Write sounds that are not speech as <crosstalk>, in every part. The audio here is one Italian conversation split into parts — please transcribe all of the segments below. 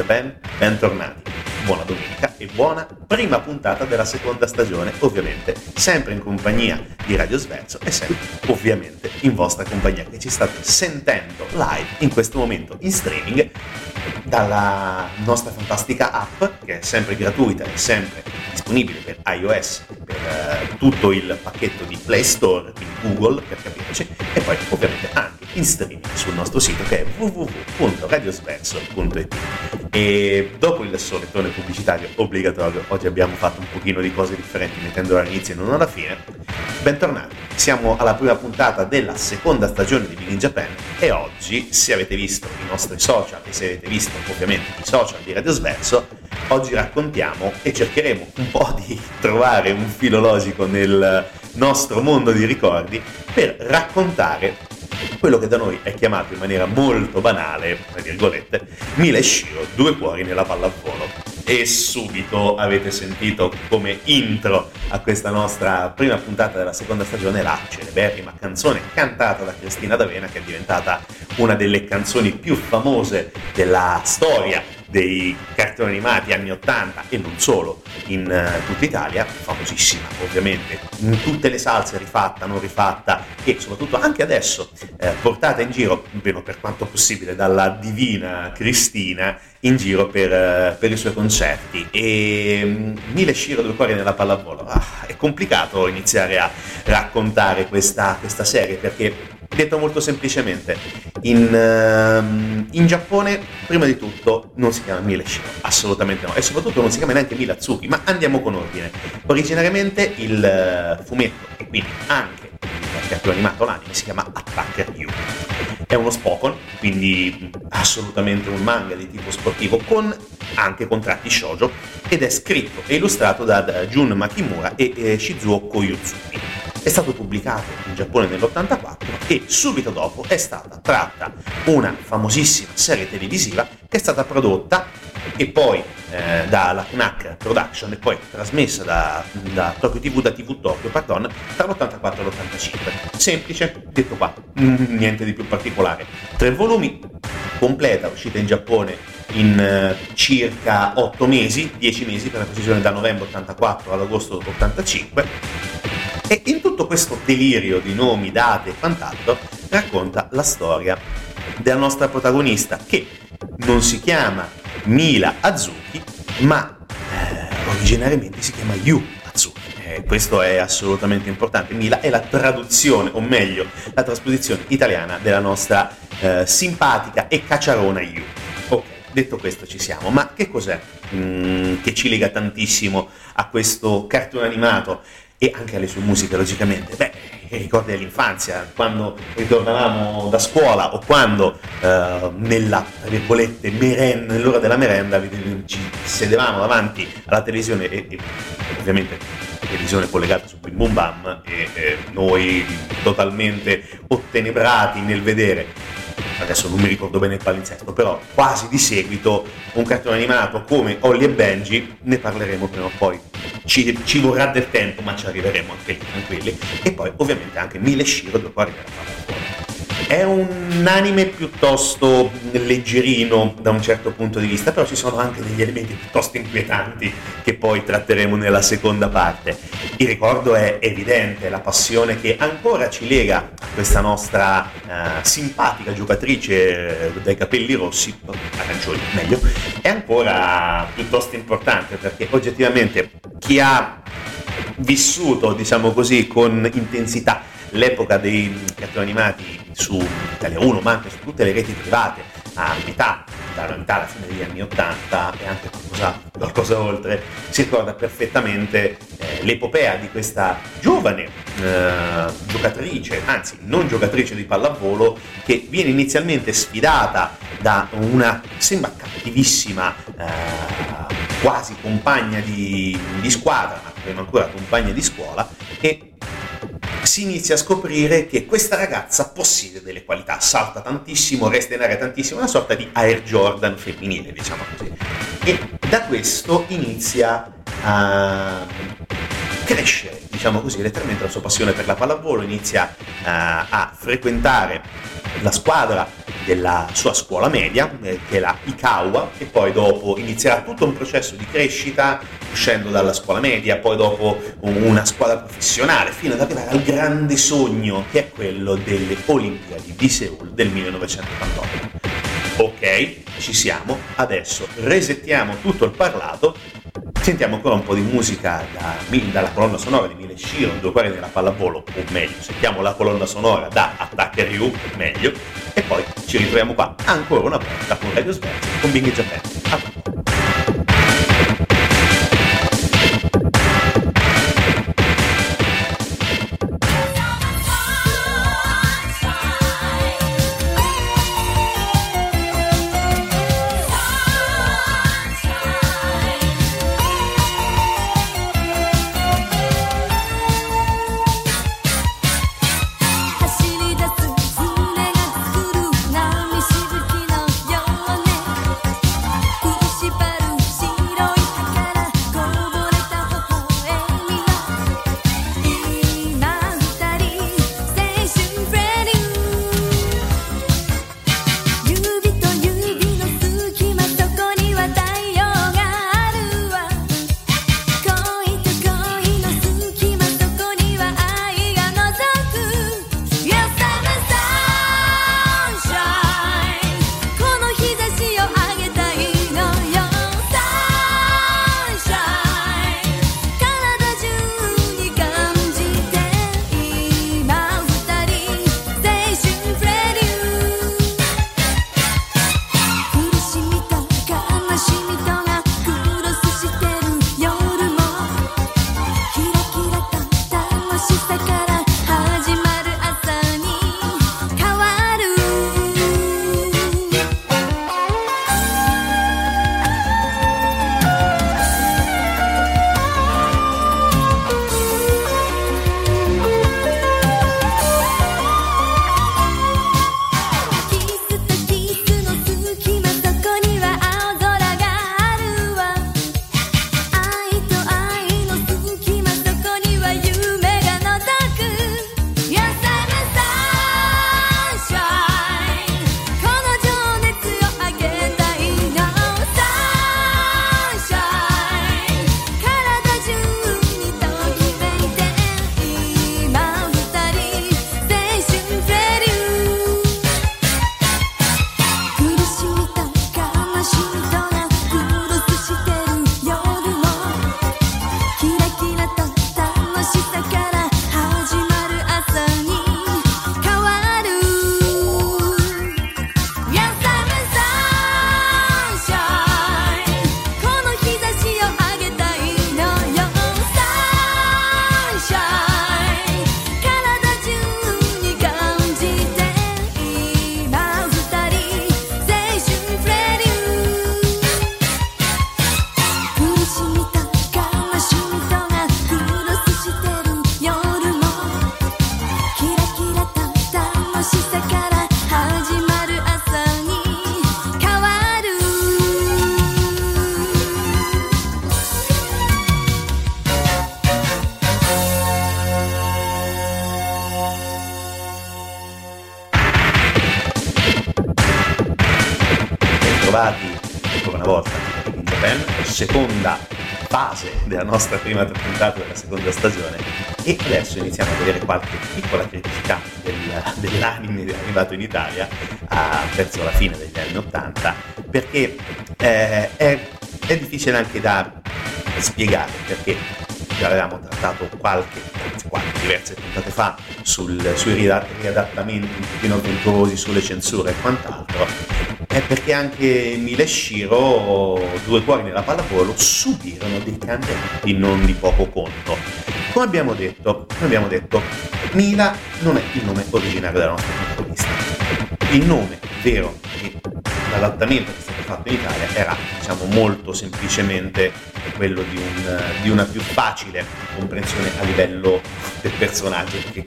Japan, bentornati. Buona domenica e buona prima puntata della seconda stagione, ovviamente sempre in compagnia di Radio Sverso e sempre ovviamente in vostra compagnia che ci state sentendo live in questo momento in streaming dalla nostra fantastica app che è sempre gratuita e sempre disponibile per iOS, per uh, tutto il pacchetto di Play Store, quindi Google per capirci, e poi ovviamente anche in streaming sul nostro sito che è www.radiosverso.it. E dopo il solitone pubblicitario obbligatorio, oggi abbiamo fatto un pochino di cose differenti mettendo all'inizio e non alla fine. Bentornati, siamo alla prima puntata della seconda stagione di Big in Japan e oggi, se avete visto i nostri social e se avete visto ovviamente i social di Radio Sverso, oggi raccontiamo e cercheremo un po' di trovare un filo logico nel nostro mondo di ricordi per raccontare quello che da noi è chiamato in maniera molto banale, tra virgolette, Mila Shiro, due cuori nella pallavolo. E subito avete sentito come intro a questa nostra prima puntata della seconda stagione la celeberrima canzone cantata da Cristina D'Avena che è diventata una delle canzoni più famose della storia dei cartoni animati anni 80 e non solo in uh, tutta Italia, famosissima ovviamente, in tutte le salse rifatta, non rifatta e soprattutto anche adesso eh, portata in giro, almeno per quanto possibile, dalla divina Cristina in giro per, uh, per i suoi concerti. E um, Mille Shiro due cuori nella pallavolo, ah, è complicato iniziare a raccontare questa, questa serie perché detto molto semplicemente, in, uh, in, Giappone, prima di tutto, non si chiama Mile Shiro, assolutamente no, e soprattutto non si chiama neanche Milatsuki, ma andiamo con ordine. Originariamente il uh, fumetto, e quindi anche il cartone animato, l'anime, si chiama Attacker You. È uno Spokon, quindi assolutamente un manga di tipo sportivo, con anche contratti shoujo, ed è scritto e illustrato da Jun Makimura e eh, Shizuo Koyutsumi è stato pubblicato in Giappone nell'84 e subito dopo è stata tratta una famosissima serie televisiva che è stata prodotta e poi eh, dalla Knack Production e poi trasmessa da, da Tokyo TV, da TV Tokyo, pardon, tra l'84 e l'85. Semplice, detto qua, niente di più particolare. Tre volumi, completa, uscita in Giappone in eh, circa 8 mesi, 10 mesi per la precisione da novembre 84 all'agosto 85 e in tutto questo delirio di nomi, date e quant'altro racconta la storia della nostra protagonista che non si chiama Mila Azuki ma eh, originariamente si chiama Yu Azuki. Eh, questo è assolutamente importante. Mila è la traduzione, o meglio, la trasposizione italiana della nostra eh, simpatica e cacciarona Yu. Ok, detto questo ci siamo, ma che cos'è mm, che ci lega tantissimo a questo cartone animato? E anche alle sue musiche logicamente. Beh, i ricordi dell'infanzia, quando ritornavamo da scuola o quando eh, nella, merenda, nell'ora della merenda ci sedevamo davanti alla televisione e, e ovviamente televisione collegata su Bim Bum Bam e eh, noi totalmente ottenebrati nel vedere adesso non mi ricordo bene il palinsesto, però quasi di seguito un cartone animato come Holly e Benji, ne parleremo prima o poi. Ci, ci vorrà del tempo, ma ci arriveremo anche lì, tranquilli. E poi ovviamente anche Mille Shiro, cuori della palla è un anime piuttosto leggerino da un certo punto di vista, però ci sono anche degli elementi piuttosto inquietanti che poi tratteremo nella seconda parte. Il ricordo è evidente, la passione che ancora ci lega questa nostra uh, simpatica giocatrice dai capelli rossi, arancioni meglio, è ancora piuttosto importante perché oggettivamente chi ha vissuto, diciamo così, con intensità l'epoca dei cartoni animati su Italia 1, ma anche su tutte le reti private, a metà, dalla metà alla fine degli anni 80 e anche qualcosa, qualcosa oltre, si ricorda perfettamente eh, l'epopea di questa giovane eh, giocatrice, anzi non giocatrice di pallavolo, che viene inizialmente sfidata da una, sembra cattivissima, eh, quasi compagna di, di squadra, ma prima ancora compagna di scuola, e si inizia a scoprire che questa ragazza possiede delle qualità, salta tantissimo, resta in aria tantissimo, una sorta di Air Jordan femminile, diciamo così. E da questo inizia a crescere, diciamo così, letteralmente la sua passione per la pallavolo, inizia uh, a frequentare la squadra della sua scuola media, eh, che è la Ikawa, e poi dopo inizierà tutto un processo di crescita uscendo dalla scuola media, poi dopo una squadra professionale, fino ad arrivare al grande sogno che è quello delle Olimpiadi di Seoul del 1988. Ok, ci siamo, adesso resettiamo tutto il parlato Sentiamo ancora un po' di musica da, dalla colonna sonora di Mile Shiro, due cuori nella pallavolo, o meglio, sentiamo la colonna sonora da Attacker Ryu, meglio, e poi ci ritroviamo qua ancora una volta con Radio Smerzi, con Bing Japan. Della nostra prima puntata della seconda stagione. E adesso iniziamo a vedere qualche piccola criticità del, dell'anime arrivato in Italia a, verso la fine degli anni 80 perché eh, è, è difficile anche da spiegare perché già avevamo trattato qualche, qualche diverse puntate fa sul, sui riadattamenti un pochino avventurosi, sulle censure e quant'altro è perché anche Mila e Shiro, due cuori nella pallavolo, subirono dei cambiamenti non di poco conto. Come abbiamo detto, come abbiamo detto Mila non è il nome originario della nostra protagonista. Il nome vero e l'adattamento che fatto in Italia era diciamo molto semplicemente quello di, un, di una più facile comprensione a livello del personaggio perché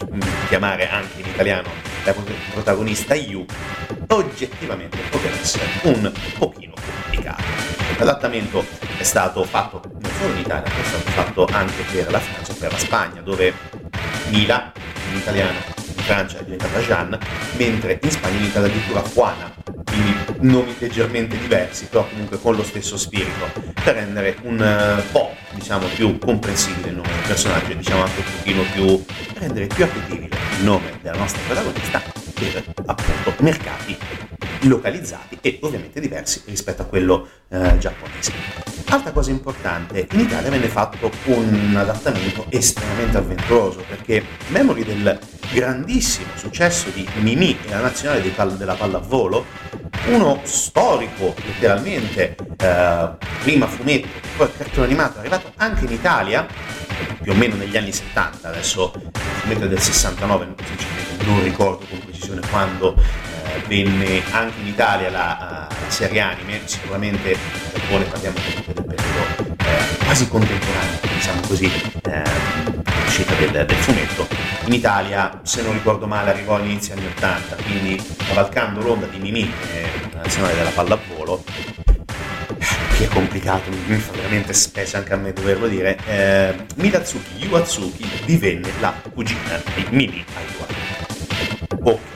chiamare anche in italiano la protagonista Yu oggettivamente poteva essere un pochino complicato. L'adattamento è stato fatto non solo in Italia, ma è stato fatto anche per la Francia per la Spagna, dove Mila in italiano Francia è diventata Jeanne, mentre in Spagna è diventata addirittura Juana, quindi nomi leggermente diversi, però comunque con lo stesso spirito, per rendere un uh, po' diciamo più comprensibile il nome del personaggio diciamo anche un pochino più rendere più appetibile il nome della nostra protagonista per appunto mercati localizzati e ovviamente diversi rispetto a quello eh, giapponese. Altra cosa importante, in Italia venne fatto un adattamento estremamente avventuroso perché memori del grandissimo successo di Mimi e la nazionale pal- della pallavolo, uno storico letteralmente, eh, prima fumetto, poi cartone animato, arrivato anche in Italia, più o meno negli anni 70, adesso il fumetto è del 69, sinceramente non ricordo con precisione quando venne anche in Italia la, la, serie anime, sicuramente in Giappone parliamo comunque del periodo eh, quasi contemporaneo, diciamo così, eh, uscita del, del, fumetto. In Italia, se non ricordo male, arrivò all'inizio anni 80, quindi cavalcando l'onda di Mimi, eh, la nazionale della pallavolo, che è complicato, mi fa veramente specie anche a me doverlo dire, eh, Miratsuki Yuatsuki divenne la cugina di Mimi Aiwa. Ok,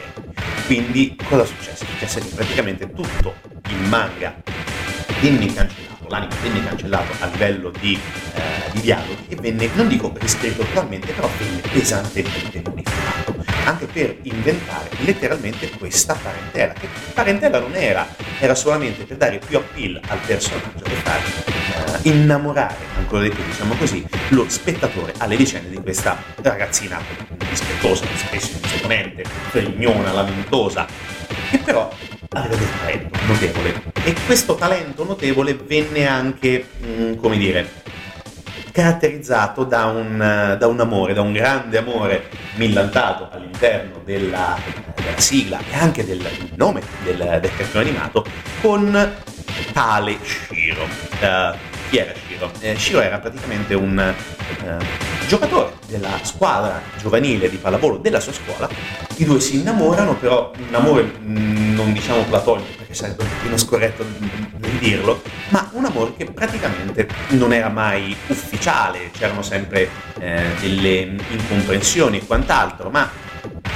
quindi cosa? È successo che praticamente tutto il manga venne cancellato, l'anime venne cancellato a livello di, eh, di dialoghi e venne, non dico riscritto totalmente, però venne pesantemente modificato anche per inventare letteralmente questa parentela, che parentela non era, era solamente per dare più appeal al personaggio, per far uh, innamorare, ancora di più diciamo così, lo spettatore alle vicende di questa ragazzina dispettosa, spesso insicuramente, fregnona, lamentosa, che però aveva del talento notevole. E questo talento notevole venne anche, mh, mm, come dire, caratterizzato da un, da un, amore, da un grande amore millantato all'interno della, della sigla e anche del nome del, del cartone animato con tale Shiro. Uh, chi era Shiro? Eh, Shiro era praticamente un uh, giocatore della squadra giovanile di pallavolo della sua scuola. I due si innamorano, però un amore mm, non diciamo platonico perché sarebbe un pochino scorretto nel dirlo, ma un amore che praticamente non era mai ufficiale, c'erano sempre eh, delle incomprensioni e quant'altro, ma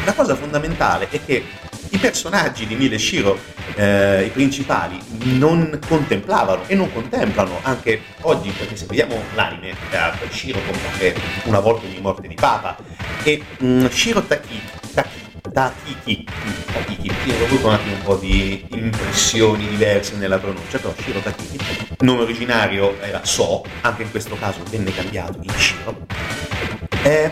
la cosa fondamentale è che i personaggi di Mile Shiro, eh, i principali, non contemplavano e non contemplano anche oggi, perché se vediamo l'anime, eh, Shiro compare una volta ogni morte di Papa. E mh, mm, Shiro Taki, Taki Takiki, Takiki, io ho avuto un attimo un po' di impressioni diverse nella pronuncia, però Shiro Takiki, nome originario era So, anche in questo caso venne cambiato in Shiro, è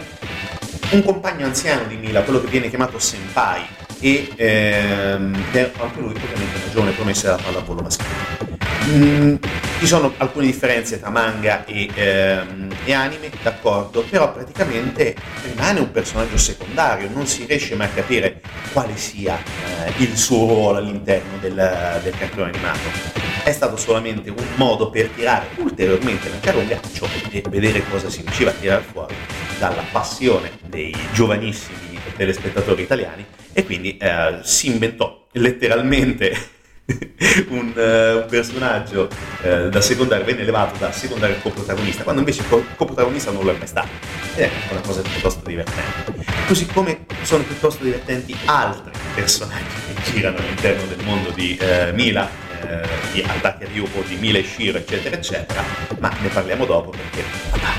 un compagno anziano di Mila, quello che viene chiamato Senpai, e ehm, anche lui ovviamente una giovane promessa della pallavolo maschile. Mm, ci sono alcune differenze tra manga e, ehm, e, anime, d'accordo, però praticamente rimane un personaggio secondario, non si riesce mai a capire quale sia eh, il suo ruolo all'interno del, del cartone animato. È stato solamente un modo per tirare ulteriormente lanciare un gancio e vedere cosa si riusciva a tirare fuori dalla passione dei giovanissimi telespettatori italiani e quindi eh, si inventò letteralmente <laughs> un, uh, un, personaggio uh, da secondario venne elevato da secondario coprotagonista, quando invece il coprotagonista non lo è mai stato. Ed è una cosa piuttosto divertente. Così come sono piuttosto divertenti altri personaggi che girano all'interno del mondo di uh, Mila, di Attacchi a Ryu o di Mila e Shiro, eccetera, eccetera, ma ne parliamo dopo perché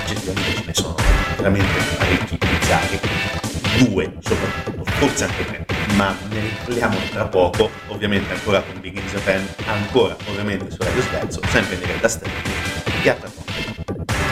oggettivamente ce ne sono veramente parecchi bizzarri due soprattutto, forse anche tre, ma ne riparliamo tra poco, ovviamente ancora con Big in Japan, ancora ovviamente su Radio Scherzo, sempre in diretta streaming, e a tra poco.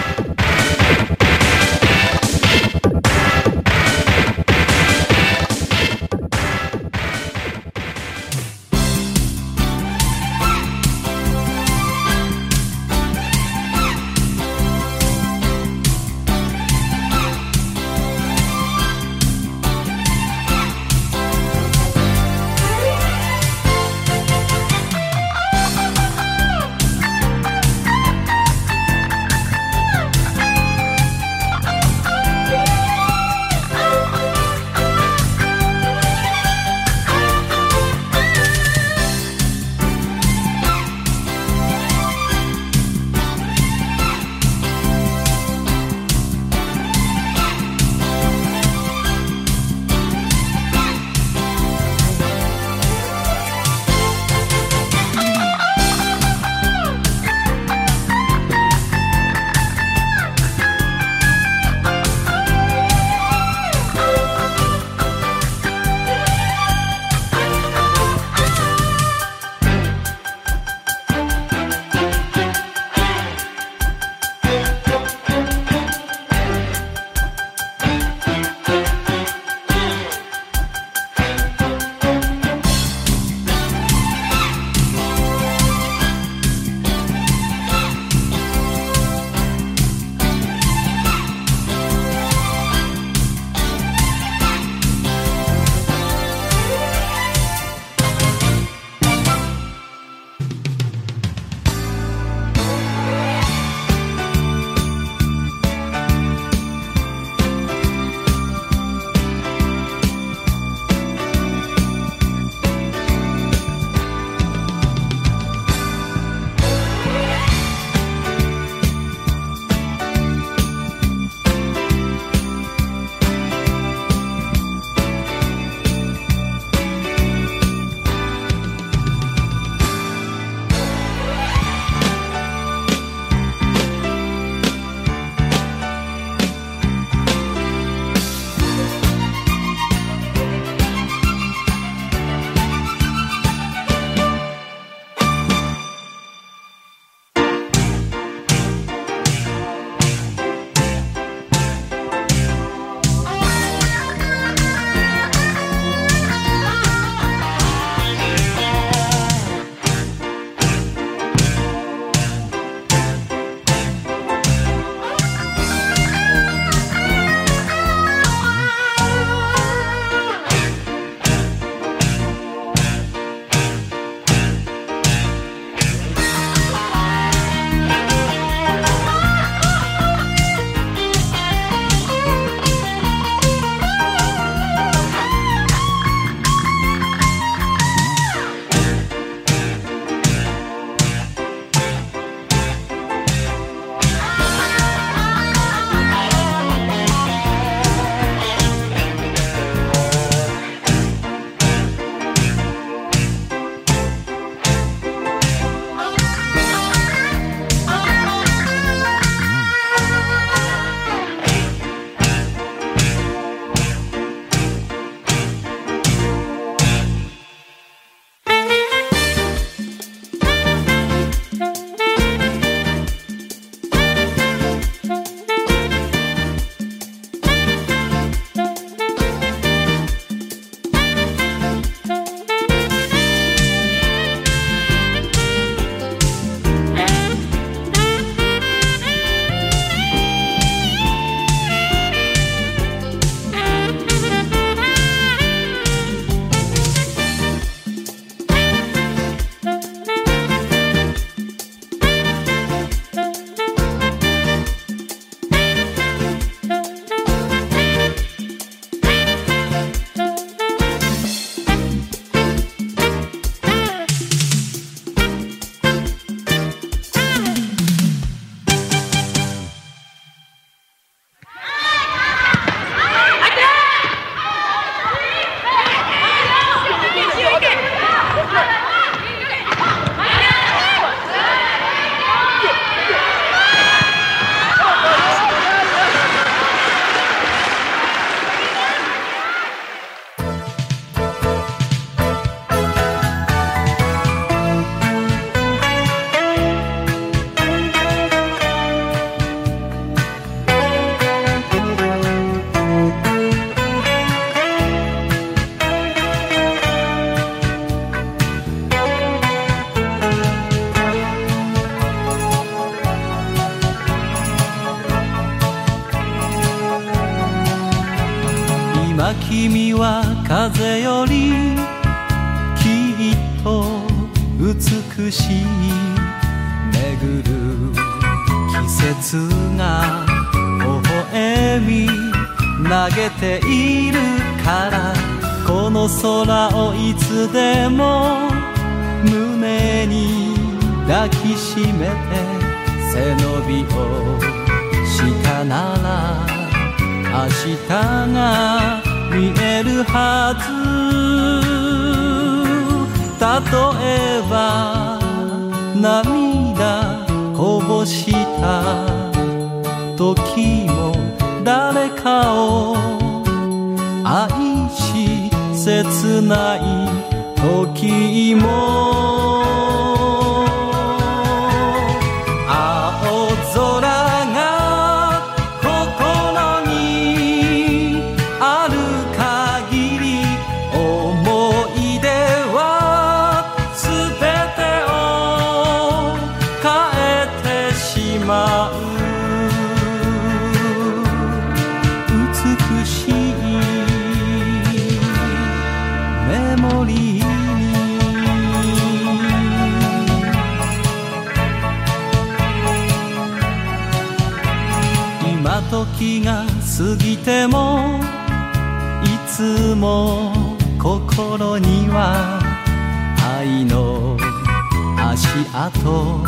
跡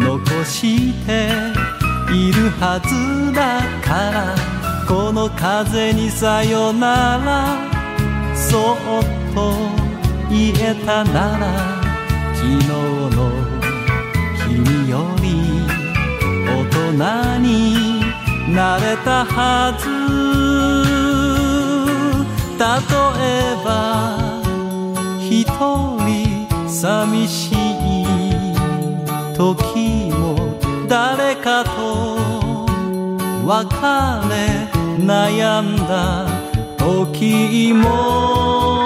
残しているはずだからこの風にさよならそっと言えたなら昨日の君より大人になれたはず。例えば一人寂しい。時も誰かと別れ悩んだ時も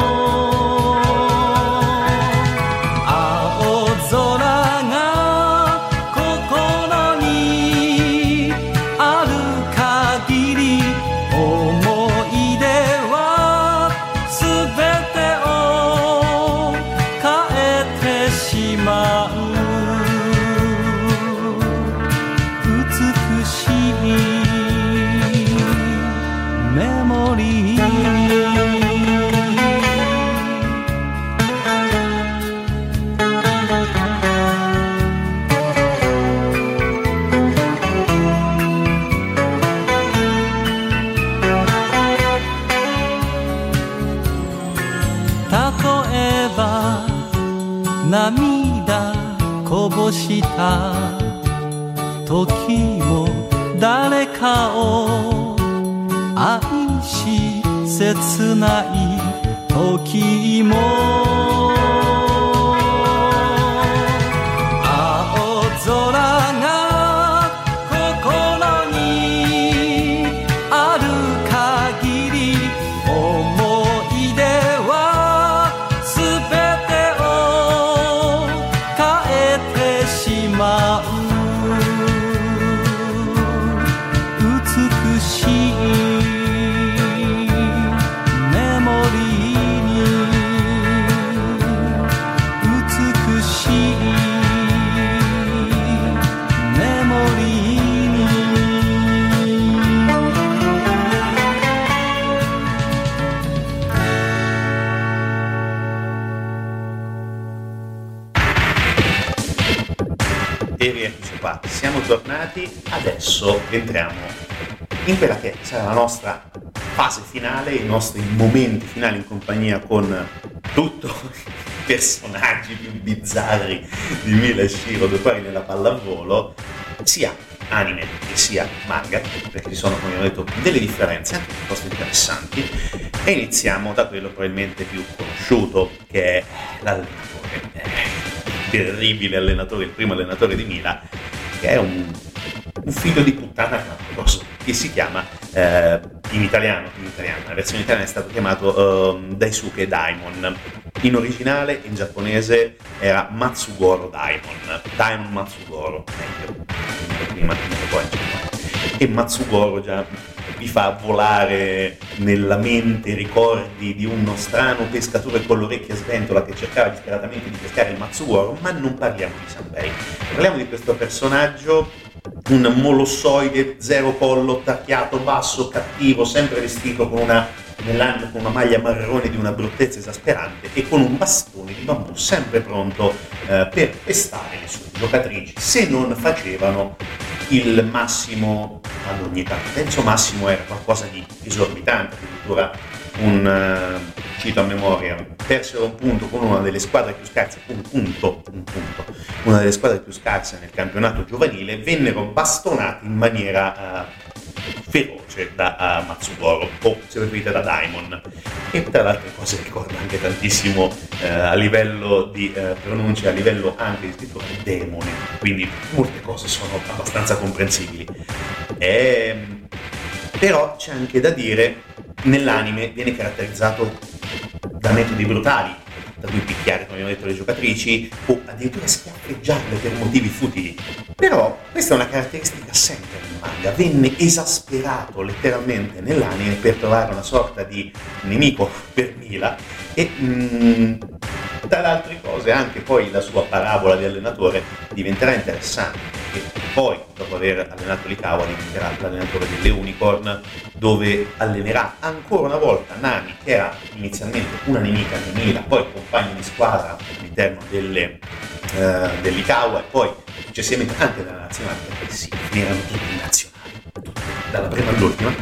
顔。愛し切ない時も。Tornati, adesso entriamo in quella che sarà la nostra fase finale, i nostri momenti finali in compagnia con tutti i personaggi più bizzarri di Mila Shiro, due pari nella pallavolo, sia anime che sia manga, perché ci sono, come ho detto, delle differenze anche piuttosto interessanti. E iniziamo da quello probabilmente più conosciuto, che è l'allenatore, il terribile allenatore, il primo allenatore di Mila, che è un, un figlio di puttana che si chiama eh, in italiano, in italiano, la versione italiana è stato chiamato um, Daisuke Daimon. In originale, in giapponese, era Matsugoro Daimon. Daimon Matsugoro, meglio, prima, poi E Matsugoro già vi fa volare nella mente ricordi di uno strano pescatore con l'orecchia sventola che cercava disperatamente di pescare il Matsuoro, ma non parliamo di Sanbei. Parliamo di questo personaggio un molossoide zero collo, tacchiato, basso, cattivo, sempre vestito con una, con una maglia marrone di una bruttezza esasperante e con un bastone di bambù sempre pronto eh, per pestare le sue giocatrici se non facevano il massimo ad ogni tanto. Penso massimo era qualcosa di esorbitante, addirittura un uh, cito a memoria, persero un punto con una delle squadre più scarse, un punto, un punto, una delle squadre più scarse nel campionato giovanile, vennero bastonati in maniera uh, feroce da uh, Matsugoro o se preferite da Daimon. E tra le altre cose ricorda anche tantissimo uh, a livello di pronuncia a livello anche di scrittura demone. Quindi molte cose sono abbastanza comprensibili. E, ehm, però c'è anche da dire nell'anime viene caratterizzato da metodi brutali da cui picchiare, come abbiamo detto, le giocatrici o addirittura schiaffeggiarle per motivi futili. Però questa è una caratteristica assente nel manga, venne esasperato letteralmente nell'anime per trovare una sorta di nemico per Mila. E mm, tra le altre cose anche poi la sua parabola di allenatore diventerà interessante perché poi dopo aver allenato l'Ikawa diventerà l'allenatore delle Unicorn dove allenerà ancora una volta Nami che era inizialmente una nemica di Mila poi compagno di squadra all'interno delle, uh, dell'Ikawa e poi successivamente anche della nazionale perché sì, erano tutti nazionali tutti, dalla prima all'ultima.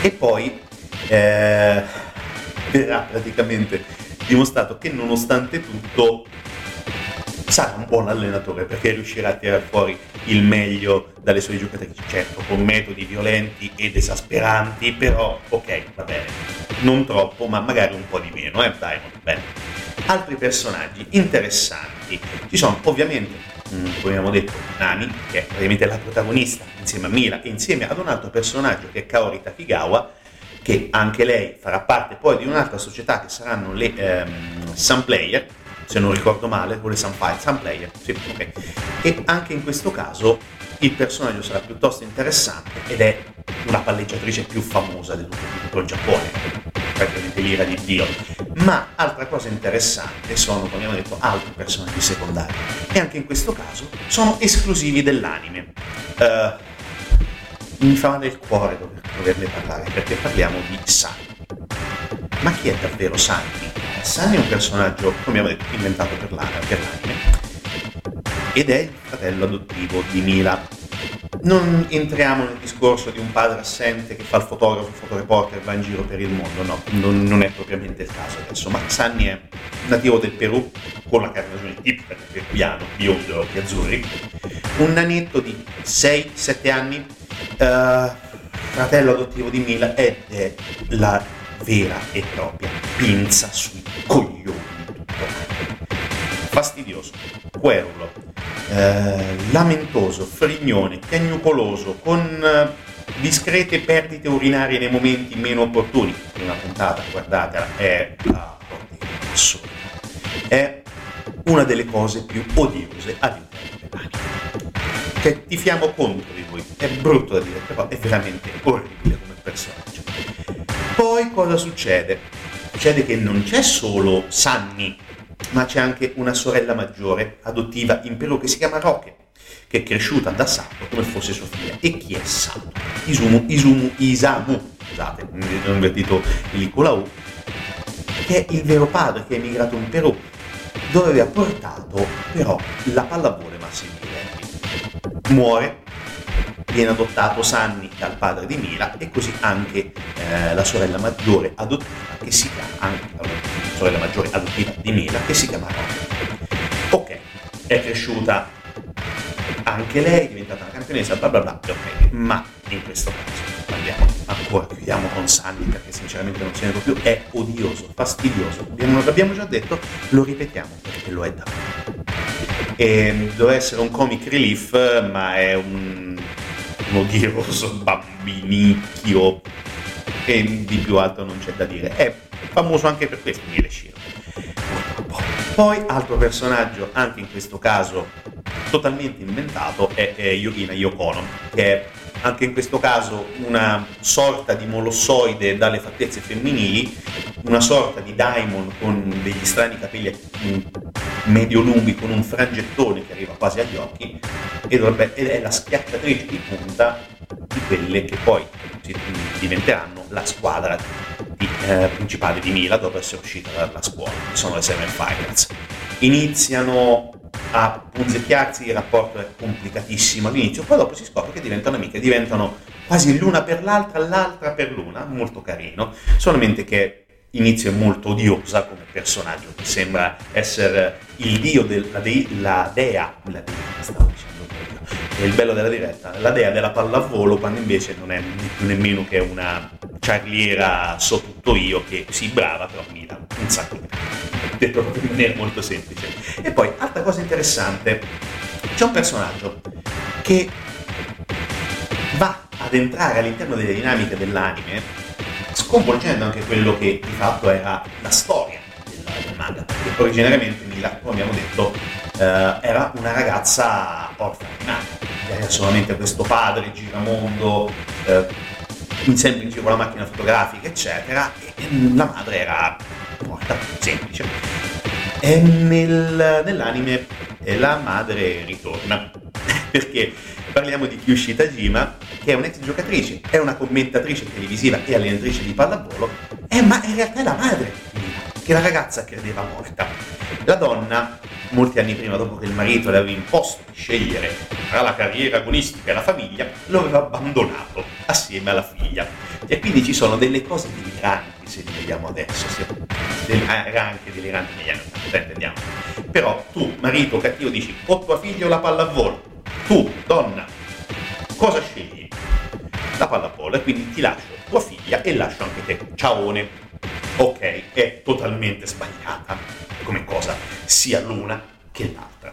E poi eh, verrà praticamente dimostrato che nonostante tutto sarà un buon allenatore perché riuscirà a tirare fuori il meglio dalle sue giocatrici, certo con metodi violenti ed esasperanti, però ok, va bene, non troppo, ma magari un po' di meno, eh Diamond, bene. Altri personaggi interessanti, ci sono ovviamente, mm, come abbiamo detto, Nami, che è praticamente la protagonista, insieme a Mila e insieme ad un altro personaggio che è Kaori Takigawa, che anche lei farà parte poi di un'altra società che saranno le ehm, Sun Player, se non ricordo male, o le Sun Player, sì, ok. E anche in questo caso il personaggio sarà piuttosto interessante ed è una palleggiatrice più famosa di tutto, il Giappone, praticamente l'ira di Dio. Ma altra cosa interessante sono, come abbiamo detto, altri personaggi secondari e anche in questo caso sono esclusivi dell'anime. Uh, mi fa male il cuore dover, doverne parlare perché parliamo di Sunny. Ma chi è davvero Sunny? Sunny è un personaggio, come abbiamo detto, inventato per, per l'anime ed è il fratello adottivo di Mila. Non entriamo nel discorso di un padre assente che fa il fotografo, il fotoreporter, va in giro per il mondo, no, non, non è propriamente il caso adesso, ma Sunny è nativo del Perù, con la carnagione tipica del peruviano, biondo, occhi azzurri, un nanetto di 6-7 anni uh, fratello adottivo di Mila ed è la vera e propria pinza sui coglioni fastidioso, querulo, eh, lamentoso, frignone, piagnucoloso, con eh, discrete perdite urinarie nei momenti meno opportuni. Prima puntata, guardatela, è ah, assurda. È una delle cose più odiose all'interno dell'anima. Cioè, tifiamo contro di lui. È brutto da dire, però è veramente orribile come personaggio. Poi cosa succede? Succede che non c'è solo Sunny, ma c'è anche una sorella maggiore adottiva in Perù che si chiama Roque, che è cresciuta da Sato come fosse sua figlia. E chi è Sato? Isumu, Isumu, Isamu, scusate, ho invertito il con U, che è il vero padre che è emigrato in Perù, dove aveva portato però la pallavolo massimile muore, viene adottato Sanni dal padre di Mila e così anche eh, la sorella maggiore adottiva che si chiama anche la sorella maggiore adottiva di Mila che si chiama Rosa. Ok, è cresciuta anche lei, è diventata una campionessa, bla bla bla, ok, ma in questo caso andiamo ancora, chiudiamo con Sanni perché sinceramente non se ne può più, è odioso, fastidioso, abbiamo, l'abbiamo già detto, lo ripetiamo perché lo è davvero e doveva essere un comic relief, ma è un odioso bambinicchio e di più altro non c'è da dire. È famoso anche per questo Miele Shiro. Poi altro personaggio, anche in questo caso totalmente inventato, è, è Yogina Yokono, che è anche in questo caso una sorta di molossoide dalle fattezze femminili, una sorta di daimon con degli strani capelli medio lunghi con un frangettone che arriva quasi agli occhi ed è la schiacciatrice di punta di quelle che poi diventeranno la squadra di, eh, principale di Mila dopo essere uscita dalla scuola, che sono le Seven Finals. Iniziano a punzecchiarsi, il rapporto è complicatissimo all'inizio, poi dopo si scopre che diventano amiche, diventano quasi l'una per l'altra, l'altra per l'una, molto carino, solamente che inizio è molto odiosa come personaggio, che sembra essere il dio della de- la dea, la dea, stavo dicendo è il bello della diretta, la dea della pallavolo quando invece non è nemmeno che una charliera so tutto io che si brava però mi dà un sacco di <laughs> detto in maniera molto semplice. E poi, altra cosa interessante, c'è un personaggio che va ad entrare all'interno delle dinamiche dell'anime, sconvolgendo anche quello che di fatto era la storia manga, perché originariamente Mila, come abbiamo detto, eh, era una ragazza orfana, era solamente questo padre giramondo, eh, sempre in giro con la macchina fotografica, eccetera, e la madre era morta, semplice. E nel, nell'anime la madre ritorna, <laughs> perché parliamo di Kyushi Tajima, che è un'ex giocatrice, è una commentatrice televisiva e allenatrice di pallavolo, eh, ma in realtà è la madre, che la ragazza credeva morta. La donna molti anni prima, dopo che il marito le aveva imposto di scegliere tra la carriera agonistica e la famiglia, lo aveva abbandonato assieme alla figlia. E quindi ci sono delle cose deliranti, se li vediamo adesso, se, era anche delirante negli anni 80, intendiamo. Però tu, marito cattivo, dici o tua figlia o la pallavolo. Tu, donna, cosa scegli? La pallavolo e quindi ti lascio tua figlia e lascio anche te. Ciaone. Ok, è totalmente sbagliata come cosa, sia l'una che l'altra.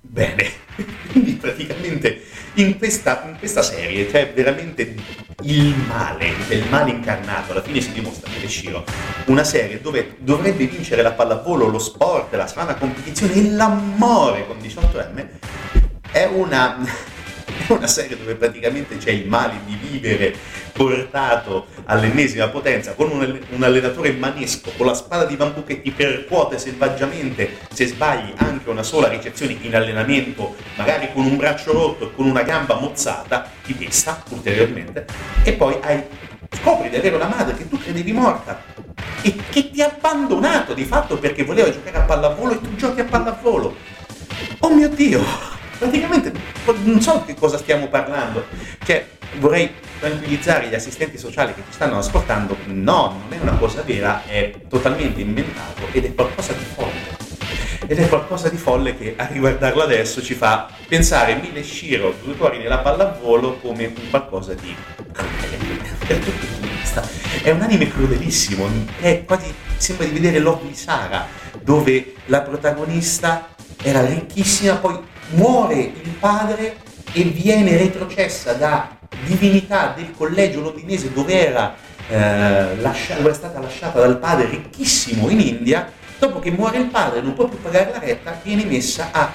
Bene, <laughs> quindi praticamente in questa, in questa serie c'è veramente il male, il male incarnato, alla fine si dimostra che Shiro, una serie dove dovrebbe vincere la pallavolo, lo sport, la sana competizione e l'amore con 18M, è una, <laughs> è una serie dove praticamente c'è il male di vivere portato all'ennesima potenza con un, un, allenatore manesco con la spada di bambù che ti percuote selvaggiamente se sbagli anche una sola ricezione in allenamento, magari con un braccio rotto e con una gamba mozzata, ti pesta ulteriormente e poi hai, scopri di avere una madre che tu credevi morta e che ti ha abbandonato di fatto perché voleva giocare a pallavolo e tu giochi a pallavolo. Oh mio Dio, praticamente non so di cosa stiamo parlando. Cioè, vorrei tranquillizzare gli assistenti sociali che ci stanno ascoltando, no, non è una cosa vera, è totalmente inventato ed è qualcosa di folle. Ed è qualcosa di folle che a riguardarlo adesso ci fa pensare Mille Shiro, due cuori nella pallavolo, come un qualcosa di È un anime crudelissimo, è quasi, sembra di vedere Love Sara, dove la protagonista era ricchissima, poi muore il padre e viene retrocessa da divinità del collegio londinese dove era, eh, lascia, dove è stata lasciata dal padre ricchissimo in India, dopo che muore il padre non può più pagare la retta, viene messa a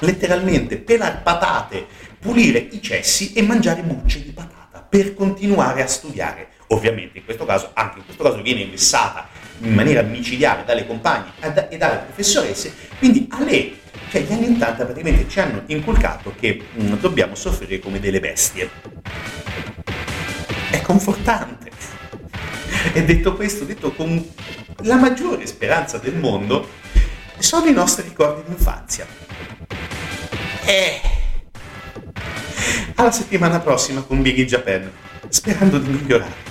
letteralmente pelar patate, pulire i cessi e mangiare bucce di patata per continuare a studiare. Ovviamente in questo caso, anche in questo caso viene messata in maniera micidiale dalle compagne e dalle professoresse, quindi a lei cioè gli anni 80 praticamente ci hanno inculcato che mh, mm, dobbiamo soffrire come delle bestie. È confortante. <laughs> E detto questo, detto con la maggiore speranza del mondo, sono i nostri ricordi d'infanzia. E... Alla settimana prossima con Big in Japan, sperando di migliorare.「